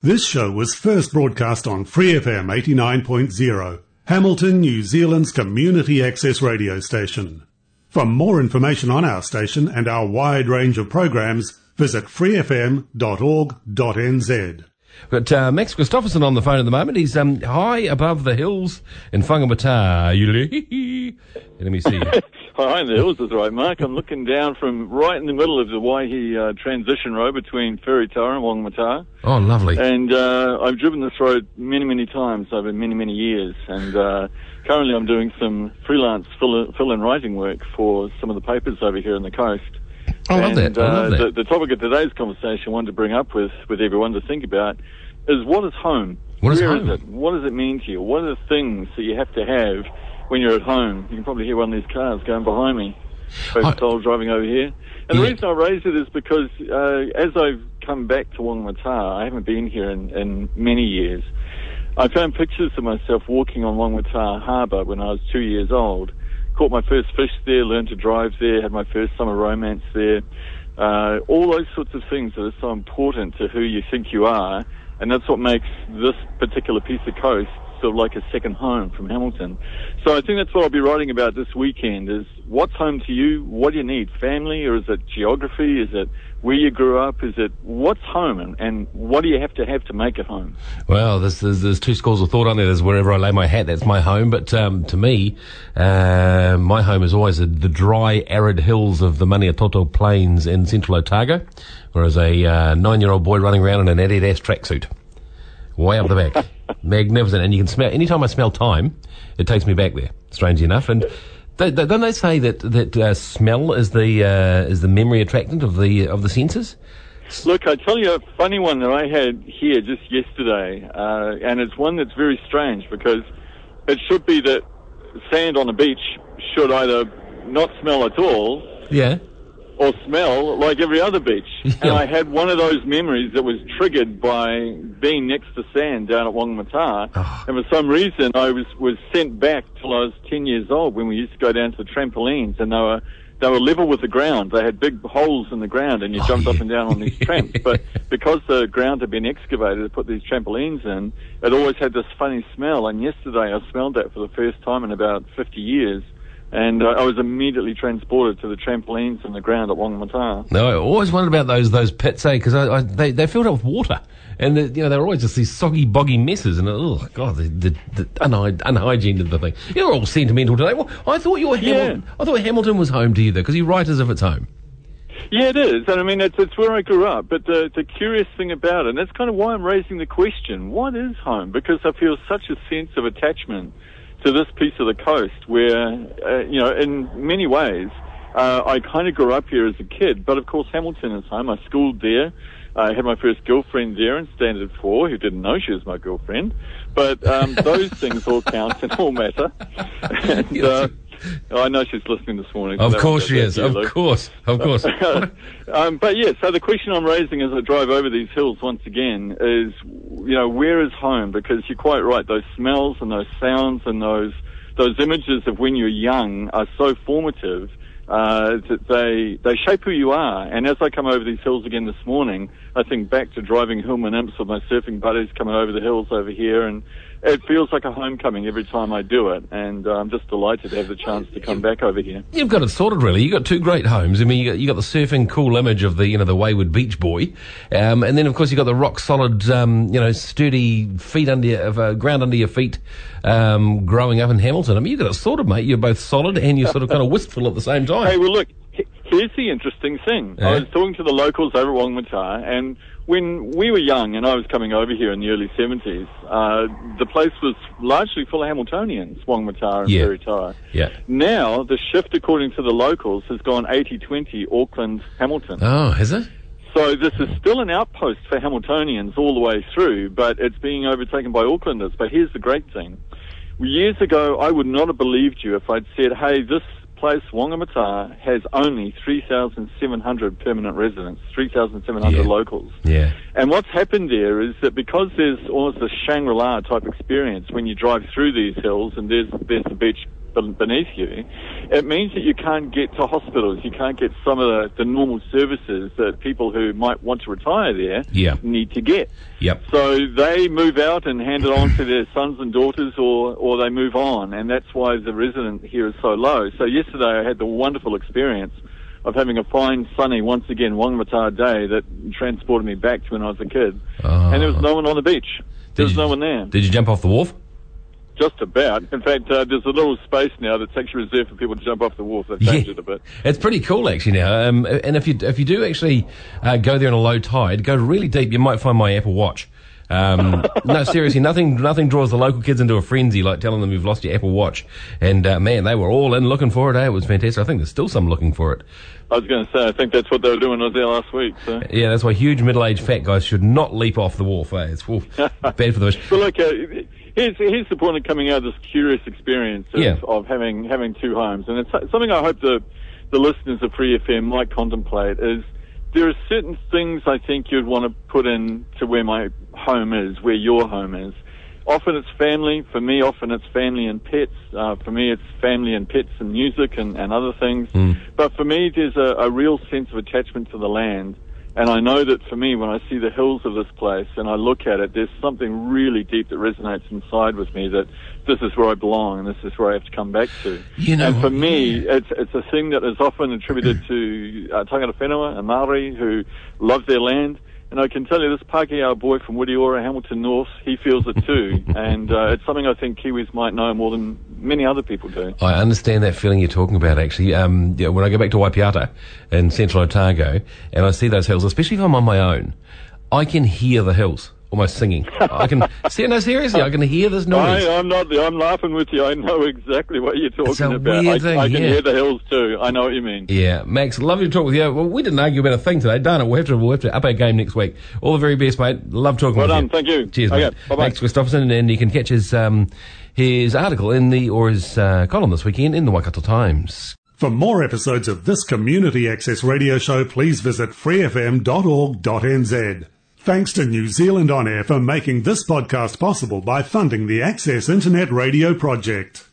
This show was first broadcast on Free FM 89.0, Hamilton, New Zealand's community access radio station. For more information on our station and our wide range of programs, visit freefm.org.nz. But uh, Max Christoffersen on the phone at the moment. He's um, high above the hills in Whangamata. Let me see. High in the hills is right, Mark. I'm looking down from right in the middle of the Waihi uh, transition road between Whiritoa and Whangamata. Oh, lovely. And uh, I've driven this road many, many times over many, many years. And uh, currently I'm doing some freelance fill- fill-in writing work for some of the papers over here on the coast. I love and, that. I love uh, that. The, the topic of today's conversation I wanted to bring up with, with everyone to think about is what is home? What is Where home? it? What does it mean to you? What are the things that you have to have when you're at home? You can probably hear one of these cars going behind me. Folks I- told driving over here. And the reason I raise it is because uh, as I've come back to Whangamata, I haven't been here in, in many years. I found pictures of myself walking on Whangamata Harbour when I was two years old. Caught my first fish there, learned to drive there, had my first summer romance there. Uh, all those sorts of things that are so important to who you think you are, and that's what makes this particular piece of coast sort of like a second home from Hamilton. So I think that's what I'll be writing about this weekend is what's home to you? What do you need? Family or is it geography? Is it where you grew up? Is it what's home and, and what do you have to have to make it home? Well, there's, there's there's two schools of thought on there. There's wherever I lay my hat, that's my home. But um, to me, uh, my home is always the, the dry, arid hills of the Maniototo Plains in central Otago, whereas a uh, nine-year-old boy running around in an Adidas tracksuit, way up the back, magnificent. And you can smell. Anytime I smell thyme, it takes me back there. Strangely enough, and. They, they, don't they say that that uh, smell is the uh, is the memory attractant of the of the senses? Look, I tell you a funny one that I had here just yesterday, uh, and it's one that's very strange because it should be that sand on a beach should either not smell at all Yeah. Or smell like every other beach. And I had one of those memories that was triggered by being next to sand down at Whangamata. Oh. Ah. And for some reason, I was, was sent back till I was 10 years old when we used to go down to the trampolines and they were, they were level with the ground. They had big holes in the ground and you oh, jumped up and down on these tramps. But because the ground had been excavated to put these trampolines in, it always had this funny smell. And yesterday I smelled that for the first time in about 50 years. And uh, I was immediately transported to the trampolines in the ground at Whangamata. No, I always wondered about those those pits, eh? Because I, I, they they filled up with water, and the, you know they're always just these soggy, boggy messes, and oh god, the, the, the unhy- unhygiene of the thing. You're all sentimental today. Well, I thought you were Hamilton. I thought Hamilton was home to you, though, because you write as if it's home. Yeah, it is. And I mean, it's, it's where I grew up. But the, the curious thing about it, and that's kind of why I'm raising the question, what is home? Because I feel such a sense of attachment to this piece of the coast where, uh, you know, in many ways, uh, I kind of grew up here as a kid. But of course, Hamilton is home. I schooled there. I had my first girlfriend there in Standard 4 who didn't know she was my girlfriend. But um, those things all count and all matter. and, uh, I know she's listening this morning. Of course she is. Of Luke. course. Of course. um, but yeah, so the question I'm raising as I drive over these hills once again is, you know, where is home? Because you're quite right. Those smells and those sounds and those those images of when you're young are so formative uh, that they they shape who you are. And as I come over these hills again this morning, I think back to driving Hillman Imps with my surfing buddies coming over the hills over here, and it feels like a homecoming every time I do it. And uh, I'm just delighted to have the chance to come back over here. You've got it sorted, really. You've got two great homes. I mean, you got, you got the surfing cool image of the, you know, the wayward beach boy. Um, and then, of course, you've got the rock solid, um, you know, sturdy feet under your, uh, ground under your feet, um, growing up in Hamilton. I mean, you've got it sorted, mate. You're both solid and you're sort of kind of wistful at the same time. Hey, well, look, he- here's the interesting thing. Yeah. I was talking to the locals over at Whangamata, and when we were young and I was coming over here in the early 70s, uh, the place was largely full of Hamiltonians, Whangamata and Yeah. Yeah. Now, the shift, according to the locals, has gone 80-20 Auckland, Hamilton. Oh, has it? So this is still an outpost for Hamiltonians all the way through, but it's being overtaken by Aucklanders. But here's the great thing. Years ago, I would not have believed you if I'd said, hey, this place, Whangamata, has only 3,700 permanent residents, 3,700 Yeah. locals. Yeah. And what's happened there is that because there's almost a Shangri-La type experience when you drive through these hills and there's, there's the beach beneath you, it means that you can't get to hospitals. You can't get some of the, the normal services that people who might want to retire there Yeah. need to get. Yep. So they move out and hand it on to their sons and daughters, or or they move on, and that's why the resident here is so low. So yesterday I had the wonderful experience of having a fine, sunny, once again Whangamata day that transported me back to when I was a kid, Oh. and there was no one on the beach. There was you- no one there. Did you jump off the wharf? Just about. In fact, uh, there's a little space now that's actually reserved for people to jump off the wharf. They've changed it a bit. It's pretty cool actually now. Um, and if you if you do actually uh, go there on a low tide, go really deep, you might find my Apple Watch. Um, no, seriously, nothing nothing draws the local kids into a frenzy like telling them you've lost your Apple Watch. And uh, man, they were all in looking for it. Eh? It was fantastic. I think there's still some looking for it. I was going to say, I think that's what they were doing I was there last week. So. Yeah, that's why huge middle-aged fat guys should not leap off the wharf. Eh? It's bad for the wish. But look, uh, here's, here's the point of coming out of this curious experience of, Yeah. of having having two homes, and it's something I hope the the listeners of Free FM might contemplate. Is there are certain things I think you'd want to put in to where my home is, where your home is. Often it's family. For me, often it's family and pets. Uh, for me, it's family and pets and music and, and other things. But for me, there's a, a real sense of attachment to the land. And I know that for me, when I see the hills of this place and I look at it, there's something really deep that resonates inside with me that this is where I belong and this is where I have to come back to. You know and for me, it's it's a thing that is often attributed to uh, tangata whenua and Maori who love their land. And I can tell you, this Pākehā boy from Whitiora, Hamilton North, he feels it too. and uh, it's something I think Kiwis might know more than many other people do. I understand that feeling you're talking about, actually. Um, yeah, when I go back to Waipiata in central Otago and I see those hills, especially if I'm on my own, I can hear the hills almost singing. I can, see, no, seriously, I can hear this noise. I, I'm not. I'm laughing with you. I know exactly what you're talking It's a about. weird I, thing, I can yeah. hear the hills too. I know what you mean. Yeah, Max, lovely to talk with you. Well, we didn't argue about a thing today, darn it. We'll have to, we'll have to up our game next week. All the very best, mate. Love talking Well with done. you. Thank you. Cheers, Okay, mate. bye-bye. Max Christoffersen, and you can catch his, um, his article in the, or his uh, column this weekend in the Waikato Times. For more episodes of this community access radio show, please visit freefm.org.nz. Thanks to New Zealand On Air for making this podcast possible by funding the Access Internet Radio Project.